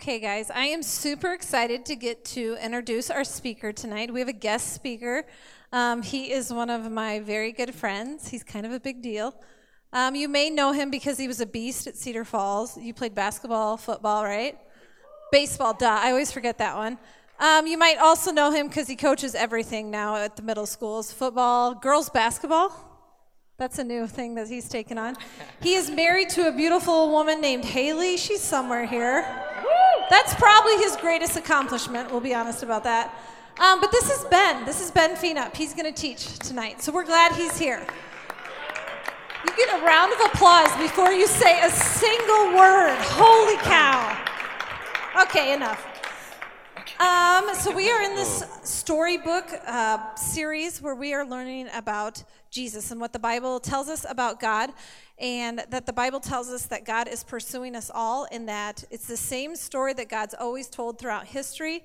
Okay, guys, I am super excited to get to introduce our speaker tonight. We have a guest speaker. Um, he is one of my very good friends. He's kind of a big deal. Um, you may know him because he was a beast at Cedar Falls. You played basketball, football, right? Baseball, duh. I always forget that one. Um, you might also know him because he coaches everything now at the middle schools football, girls' basketball. That's a new thing that he's taken on. He is married to a beautiful woman named Haley. She's somewhere here. That's probably his greatest accomplishment, we'll be honest about that. Um, but this is Ben. This is Ben Fienup. He's going to teach tonight. So we're glad he's here. You get a round of applause before you say a single word. Holy cow. Okay, enough. Um, so we are in this storybook uh, series where we are learning about Jesus and what the Bible tells us about God, and that the Bible tells us that God is pursuing us all, and that it's the same story that God's always told throughout history,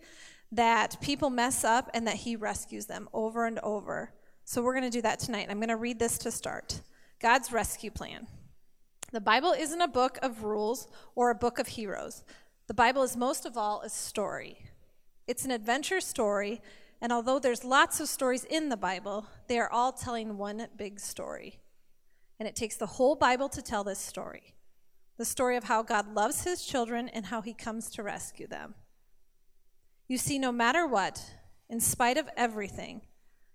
that people mess up and that He rescues them over and over. So we're going to do that tonight. I'm going to read this to start God's rescue plan. The Bible isn't a book of rules or a book of heroes. The Bible is most of all a story. It's an adventure story, and although there's lots of stories in the Bible, they are all telling one big story. And it takes the whole Bible to tell this story the story of how God loves his children and how he comes to rescue them. You see, no matter what, in spite of everything,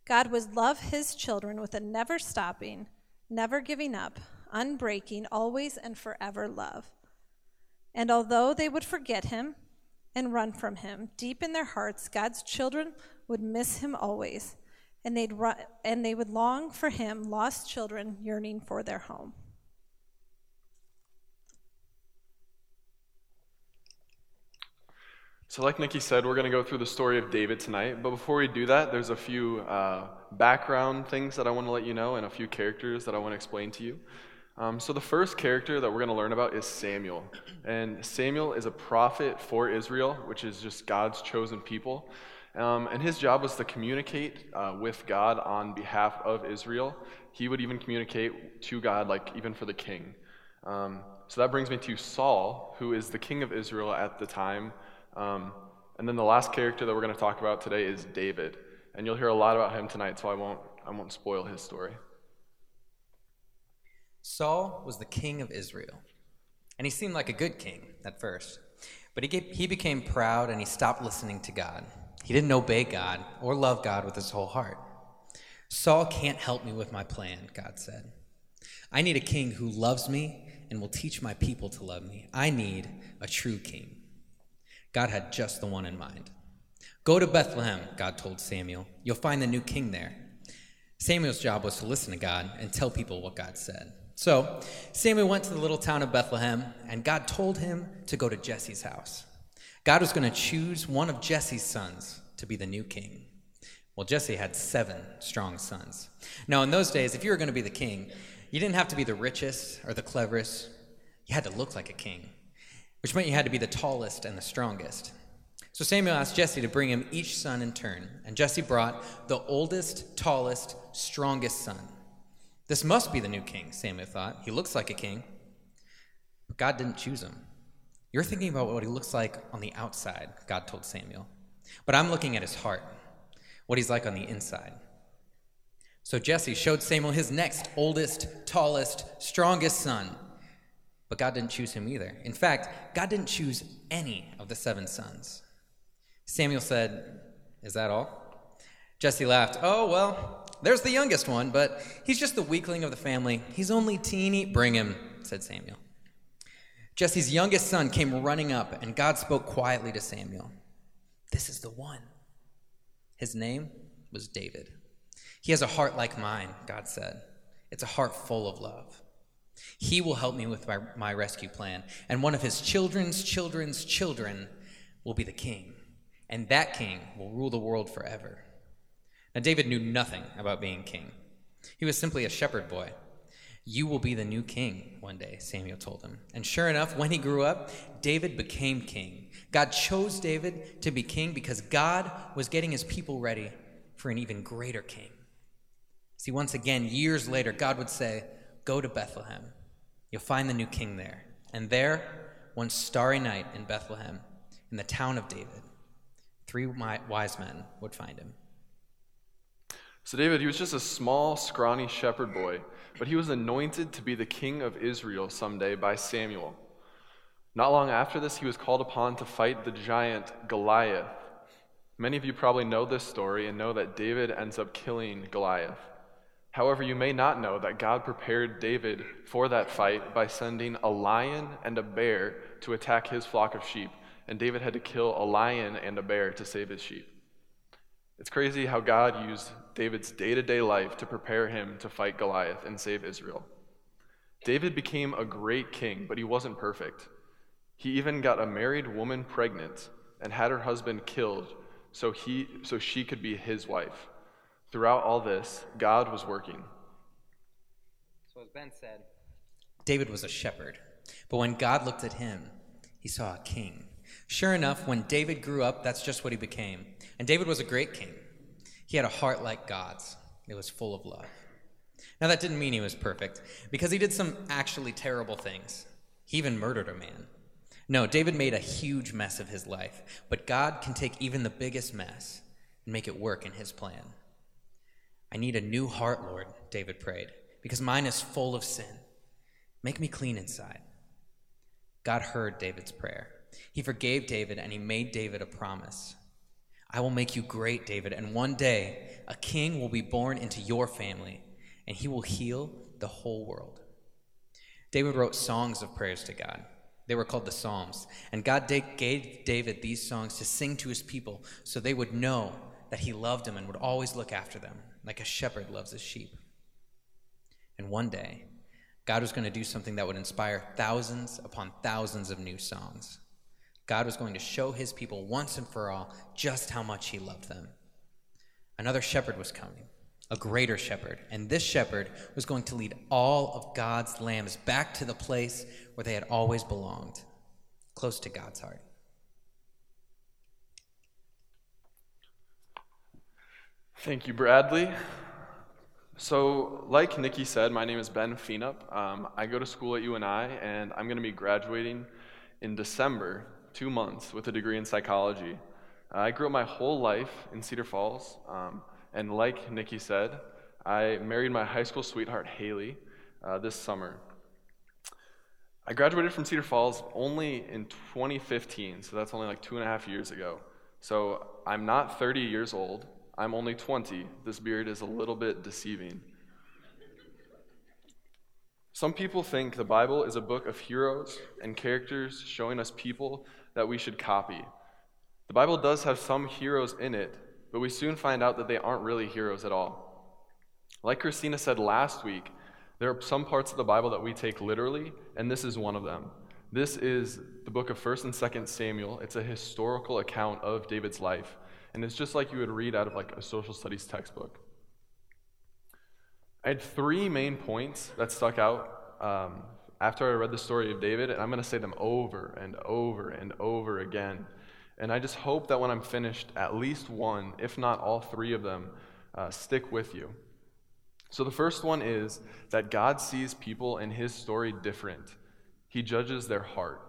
God would love his children with a never stopping, never giving up, unbreaking, always and forever love. And although they would forget him, and run from him. Deep in their hearts, God's children would miss him always, and, they'd run, and they would long for him, lost children yearning for their home. So, like Nikki said, we're going to go through the story of David tonight. But before we do that, there's a few uh, background things that I want to let you know and a few characters that I want to explain to you. Um, so, the first character that we're going to learn about is Samuel. And Samuel is a prophet for Israel, which is just God's chosen people. Um, and his job was to communicate uh, with God on behalf of Israel. He would even communicate to God, like even for the king. Um, so that brings me to Saul, who is the king of Israel at the time. Um, and then the last character that we're going to talk about today is David. And you'll hear a lot about him tonight, so I won't, I won't spoil his story. Saul was the king of Israel, and he seemed like a good king at first. But he, he became proud and he stopped listening to God. He didn't obey God or love God with his whole heart. Saul can't help me with my plan, God said. I need a king who loves me and will teach my people to love me. I need a true king. God had just the one in mind. Go to Bethlehem, God told Samuel. You'll find the new king there. Samuel's job was to listen to God and tell people what God said. So Samuel went to the little town of Bethlehem, and God told him to go to Jesse's house. God was going to choose one of Jesse's sons to be the new king. Well, Jesse had seven strong sons. Now, in those days, if you were going to be the king, you didn't have to be the richest or the cleverest. You had to look like a king, which meant you had to be the tallest and the strongest. So Samuel asked Jesse to bring him each son in turn, and Jesse brought the oldest, tallest, strongest son. This must be the new king, Samuel thought. He looks like a king. But God didn't choose him. You're thinking about what he looks like on the outside, God told Samuel. But I'm looking at his heart, what he's like on the inside. So Jesse showed Samuel his next oldest, tallest, strongest son. But God didn't choose him either. In fact, God didn't choose any of the seven sons. Samuel said, Is that all? Jesse laughed. Oh, well, there's the youngest one, but he's just the weakling of the family. He's only teeny. Bring him, said Samuel. Jesse's youngest son came running up, and God spoke quietly to Samuel. This is the one. His name was David. He has a heart like mine, God said. It's a heart full of love. He will help me with my, my rescue plan, and one of his children's children's children will be the king, and that king will rule the world forever. Now, David knew nothing about being king. He was simply a shepherd boy. You will be the new king one day, Samuel told him. And sure enough, when he grew up, David became king. God chose David to be king because God was getting his people ready for an even greater king. See, once again, years later, God would say, Go to Bethlehem. You'll find the new king there. And there, one starry night in Bethlehem, in the town of David. Three wise men would find him. So, David, he was just a small, scrawny shepherd boy, but he was anointed to be the king of Israel someday by Samuel. Not long after this, he was called upon to fight the giant Goliath. Many of you probably know this story and know that David ends up killing Goliath. However, you may not know that God prepared David for that fight by sending a lion and a bear to attack his flock of sheep, and David had to kill a lion and a bear to save his sheep. It's crazy how God used David's day to day life to prepare him to fight Goliath and save Israel. David became a great king, but he wasn't perfect. He even got a married woman pregnant and had her husband killed so, he, so she could be his wife. Throughout all this, God was working. So, as Ben said, David was a shepherd. But when God looked at him, he saw a king. Sure enough, when David grew up, that's just what he became. And David was a great king. He had a heart like God's, it was full of love. Now, that didn't mean he was perfect, because he did some actually terrible things. He even murdered a man. No, David made a huge mess of his life, but God can take even the biggest mess and make it work in his plan. I need a new heart, Lord, David prayed, because mine is full of sin. Make me clean inside. God heard David's prayer. He forgave David and he made David a promise. I will make you great, David, and one day a king will be born into your family, and he will heal the whole world. David wrote songs of prayers to God. They were called the Psalms. And God gave David these songs to sing to his people so they would know that he loved them and would always look after them like a shepherd loves his sheep. And one day, God was going to do something that would inspire thousands upon thousands of new songs. God was going to show his people once and for all just how much he loved them. Another shepherd was coming, a greater shepherd, and this shepherd was going to lead all of God's lambs back to the place where they had always belonged, close to God's heart. Thank you, Bradley. So, like Nikki said, my name is Ben Fienup. Um, I go to school at UNI, and I'm going to be graduating in December, two months, with a degree in psychology. Uh, I grew up my whole life in Cedar Falls, um, and like Nikki said, I married my high school sweetheart, Haley, uh, this summer. I graduated from Cedar Falls only in 2015, so that's only like two and a half years ago. So I'm not 30 years old. I'm only 20. This beard is a little bit deceiving. Some people think the Bible is a book of heroes and characters showing us people that we should copy. The Bible does have some heroes in it, but we soon find out that they aren't really heroes at all. Like Christina said last week, there are some parts of the Bible that we take literally, and this is one of them. This is the book of 1st and 2nd Samuel. It's a historical account of David's life. And it's just like you would read out of like a social studies textbook. I had three main points that stuck out um, after I read the story of David, and I'm going to say them over and over and over again. And I just hope that when I'm finished, at least one, if not all three of them, uh, stick with you. So the first one is that God sees people in his story different, he judges their heart.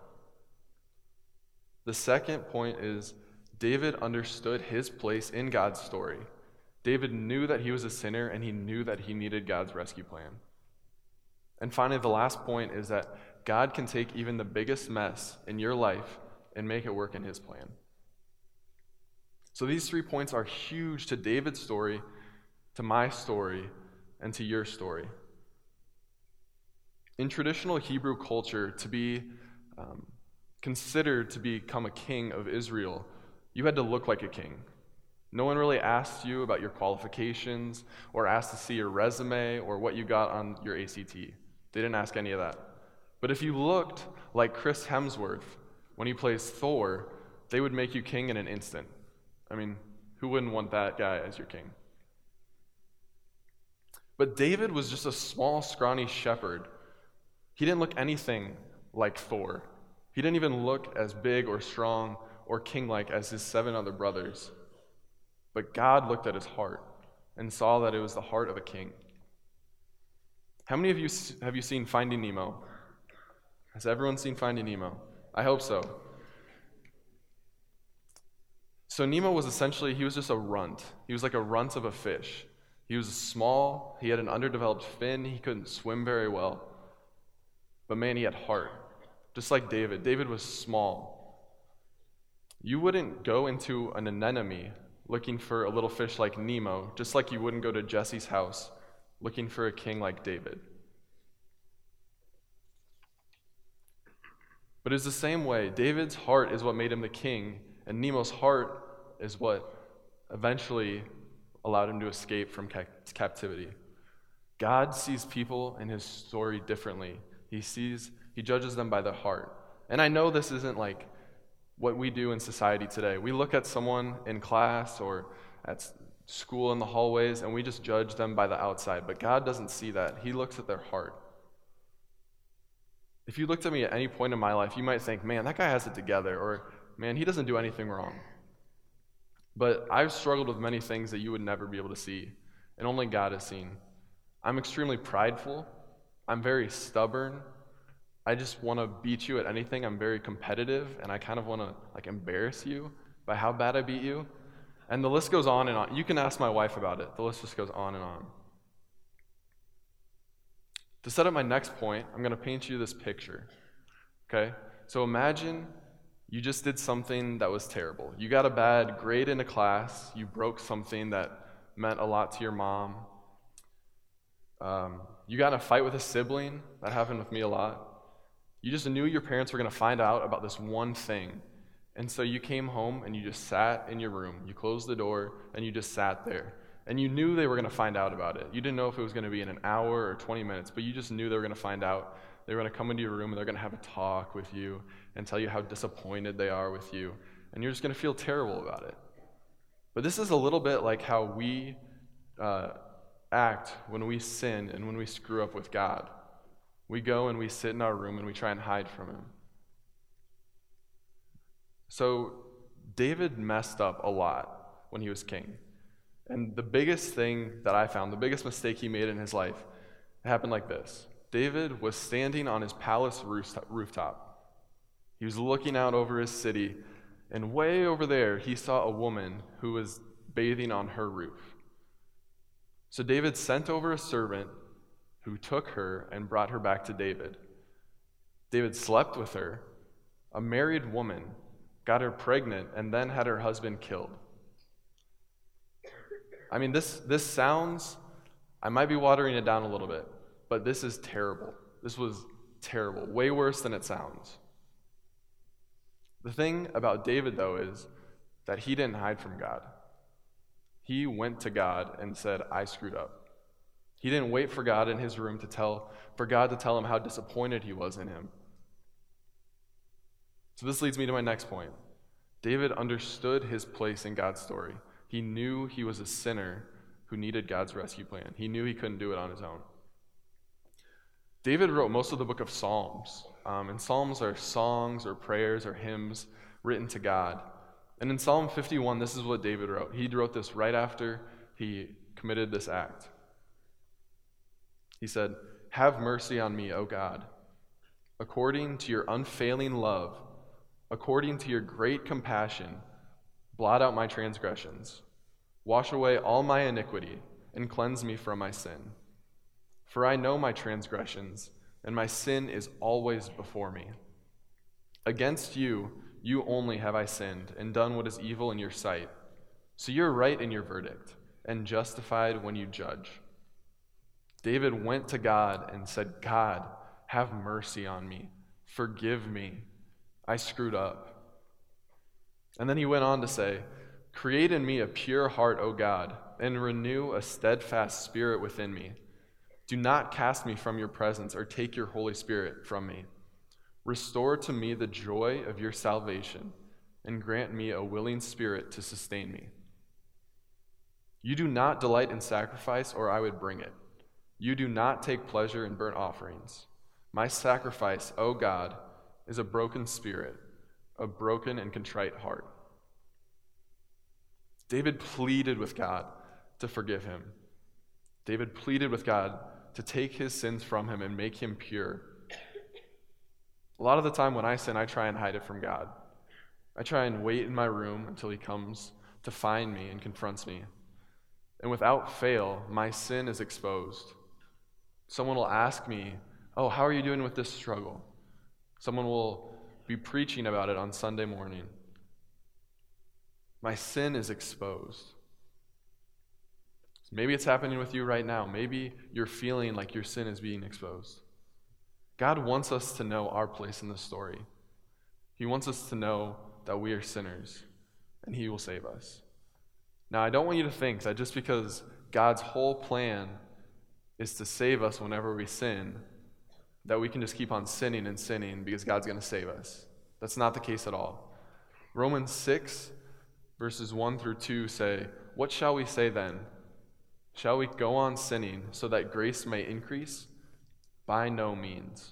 The second point is David understood his place in God's story. David knew that he was a sinner and he knew that he needed God's rescue plan. And finally, the last point is that God can take even the biggest mess in your life and make it work in his plan. So these three points are huge to David's story, to my story, and to your story. In traditional Hebrew culture, to be um, considered to become a king of Israel you had to look like a king. No one really asked you about your qualifications or asked to see your resume or what you got on your ACT. They didn't ask any of that. But if you looked like Chris Hemsworth when he plays Thor, they would make you king in an instant. I mean, who wouldn't want that guy as your king? But David was just a small, scrawny shepherd. He didn't look anything like Thor. He didn't even look as big or strong or king like as his seven other brothers. But God looked at his heart and saw that it was the heart of a king. How many of you have you seen Finding Nemo? Has everyone seen Finding Nemo? I hope so. So Nemo was essentially, he was just a runt. He was like a runt of a fish. He was small, he had an underdeveloped fin, he couldn't swim very well. But man, he had heart. Just like David. David was small. You wouldn't go into an anemone looking for a little fish like Nemo, just like you wouldn't go to Jesse's house looking for a king like David. But it's the same way. David's heart is what made him the king, and Nemo's heart is what eventually allowed him to escape from ca- captivity. God sees people in his story differently. He sees, he judges them by the heart. And I know this isn't like what we do in society today. We look at someone in class or at school in the hallways and we just judge them by the outside. But God doesn't see that. He looks at their heart. If you looked at me at any point in my life, you might think, man, that guy has it together, or man, he doesn't do anything wrong. But I've struggled with many things that you would never be able to see, and only God has seen. I'm extremely prideful. I'm very stubborn. I just want to beat you at anything. I'm very competitive, and I kind of want to like embarrass you by how bad I beat you. And the list goes on and on. You can ask my wife about it. The list just goes on and on. To set up my next point, I'm going to paint you this picture. Okay? So imagine you just did something that was terrible. You got a bad grade in a class, you broke something that meant a lot to your mom. Um, you got in a fight with a sibling. That happened with me a lot. You just knew your parents were going to find out about this one thing. And so you came home and you just sat in your room. You closed the door and you just sat there. And you knew they were going to find out about it. You didn't know if it was going to be in an hour or 20 minutes, but you just knew they were going to find out. They were going to come into your room and they're going to have a talk with you and tell you how disappointed they are with you. And you're just going to feel terrible about it. But this is a little bit like how we uh, act when we sin and when we screw up with God. We go and we sit in our room and we try and hide from Him. So, David messed up a lot when he was king. And the biggest thing that I found, the biggest mistake he made in his life, happened like this David was standing on his palace rooftop. He was looking out over his city, and way over there, he saw a woman who was bathing on her roof. So David sent over a servant who took her and brought her back to David. David slept with her, a married woman, got her pregnant, and then had her husband killed. I mean, this, this sounds, I might be watering it down a little bit, but this is terrible. This was terrible, way worse than it sounds. The thing about David, though, is that he didn't hide from God. He went to God and said, I screwed up. He didn't wait for God in his room to tell, for God to tell him how disappointed he was in him. So this leads me to my next point. David understood his place in God's story. He knew he was a sinner who needed God's rescue plan. He knew he couldn't do it on his own. David wrote most of the book of Psalms. Um, and Psalms are songs or prayers or hymns written to God. And in Psalm 51, this is what David wrote. He wrote this right after he committed this act. He said, Have mercy on me, O God, according to your unfailing love, according to your great compassion, blot out my transgressions, wash away all my iniquity, and cleanse me from my sin. For I know my transgressions and my sin is always before me. Against you, you only have I sinned and done what is evil in your sight. So you're right in your verdict and justified when you judge. David went to God and said, God, have mercy on me. Forgive me. I screwed up. And then he went on to say, Create in me a pure heart, O God, and renew a steadfast spirit within me. Do not cast me from your presence or take your Holy Spirit from me. Restore to me the joy of your salvation and grant me a willing spirit to sustain me. You do not delight in sacrifice, or I would bring it. You do not take pleasure in burnt offerings. My sacrifice, O God, is a broken spirit, a broken and contrite heart. David pleaded with God to forgive him. David pleaded with God to take his sins from him and make him pure. A lot of the time when I sin, I try and hide it from God. I try and wait in my room until he comes to find me and confronts me. And without fail, my sin is exposed. Someone will ask me, Oh, how are you doing with this struggle? Someone will be preaching about it on Sunday morning. My sin is exposed. Maybe it's happening with you right now. Maybe you're feeling like your sin is being exposed. God wants us to know our place in the story. He wants us to know that we are sinners and He will save us. Now, I don't want you to think that just because God's whole plan is to save us whenever we sin, that we can just keep on sinning and sinning because God's going to save us. That's not the case at all. Romans 6, verses 1 through 2 say, What shall we say then? Shall we go on sinning so that grace may increase? By no means.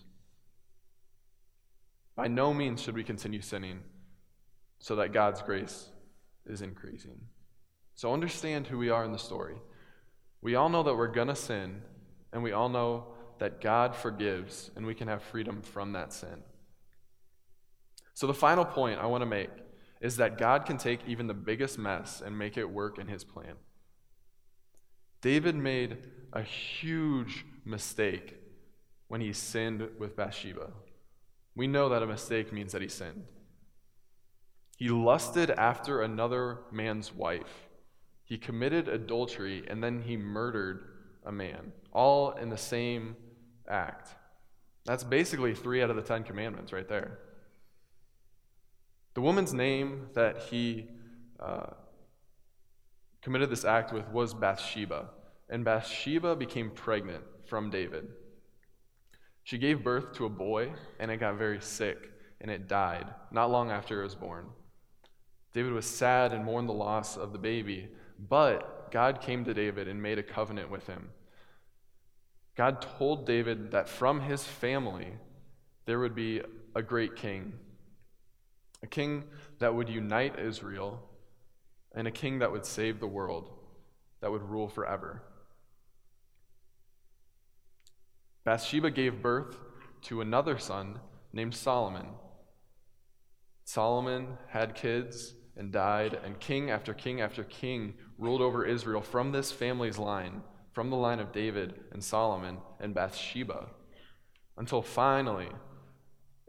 By no means should we continue sinning so that God's grace is increasing. So understand who we are in the story. We all know that we're going to sin, and we all know that God forgives, and we can have freedom from that sin. So, the final point I want to make is that God can take even the biggest mess and make it work in his plan. David made a huge mistake when he sinned with Bathsheba. We know that a mistake means that he sinned. He lusted after another man's wife. He committed adultery and then he murdered a man, all in the same act. That's basically three out of the Ten Commandments right there. The woman's name that he uh, committed this act with was Bathsheba, and Bathsheba became pregnant from David. She gave birth to a boy, and it got very sick, and it died not long after it was born. David was sad and mourned the loss of the baby, but God came to David and made a covenant with him. God told David that from his family there would be a great king, a king that would unite Israel, and a king that would save the world, that would rule forever. Bathsheba gave birth to another son named Solomon. Solomon had kids and died, and king after king after king ruled over Israel from this family's line, from the line of David and Solomon and Bathsheba, until finally,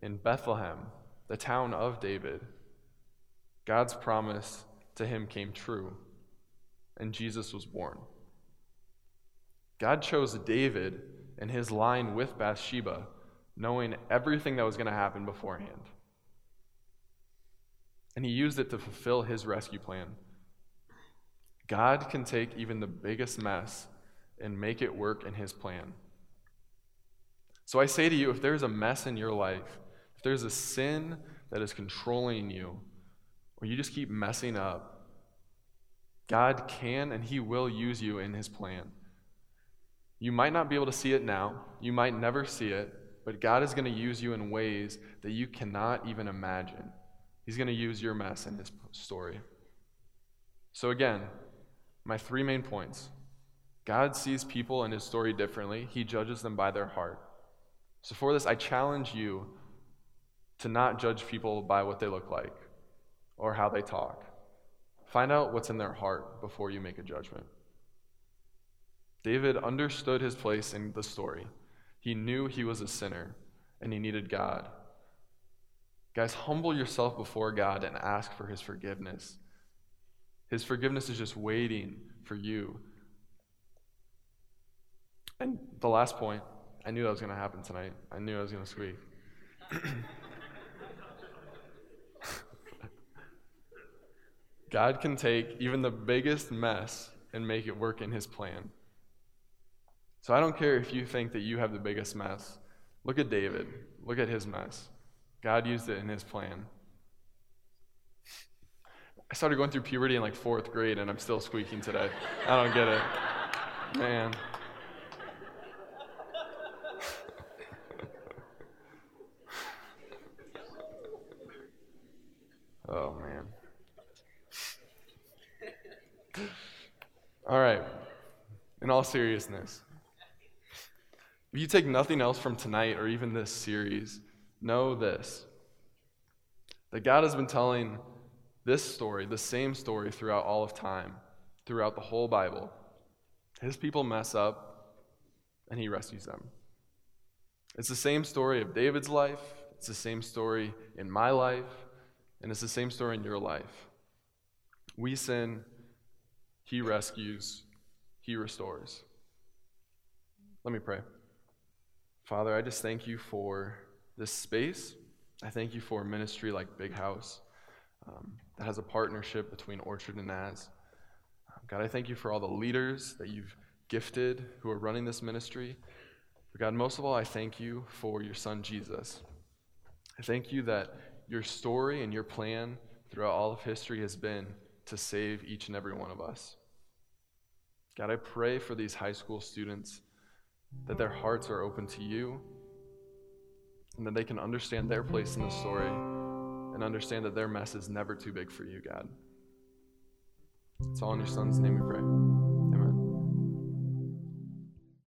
in Bethlehem, the town of David, God's promise to him came true, and Jesus was born. God chose David and his line with Bathsheba, knowing everything that was going to happen beforehand and he used it to fulfill his rescue plan. God can take even the biggest mess and make it work in his plan. So I say to you if there's a mess in your life, if there's a sin that is controlling you, or you just keep messing up, God can and he will use you in his plan. You might not be able to see it now, you might never see it, but God is going to use you in ways that you cannot even imagine. He's going to use your mess in his story. So, again, my three main points God sees people in his story differently, he judges them by their heart. So, for this, I challenge you to not judge people by what they look like or how they talk. Find out what's in their heart before you make a judgment. David understood his place in the story. He knew he was a sinner and he needed God. Guys, humble yourself before God and ask for His forgiveness. His forgiveness is just waiting for you. And the last point, I knew that was going to happen tonight. I knew I was going to squeak. God can take even the biggest mess and make it work in His plan. So I don't care if you think that you have the biggest mess. Look at David. Look at his mess. God used it in his plan. I started going through puberty in like fourth grade, and I'm still squeaking today. I don't get it. Man. oh, man. All right. In all seriousness, if you take nothing else from tonight or even this series, Know this That God has been telling this story, the same story, throughout all of time, throughout the whole Bible. His people mess up, and he rescues them. It's the same story of David's life, it's the same story in my life, and it's the same story in your life. We sin, he rescues, he restores. Let me pray. Father, I just thank you for this space. I thank you for a ministry like Big House um, that has a partnership between Orchard and Naz. God, I thank you for all the leaders that you've gifted who are running this ministry. But God, most of all, I thank you for your son Jesus. I thank you that your story and your plan throughout all of history has been to save each and every one of us. God, I pray for these high school students that their hearts are open to you and that they can understand their place in the story and understand that their mess is never too big for you, God. It's all in your son's name we pray.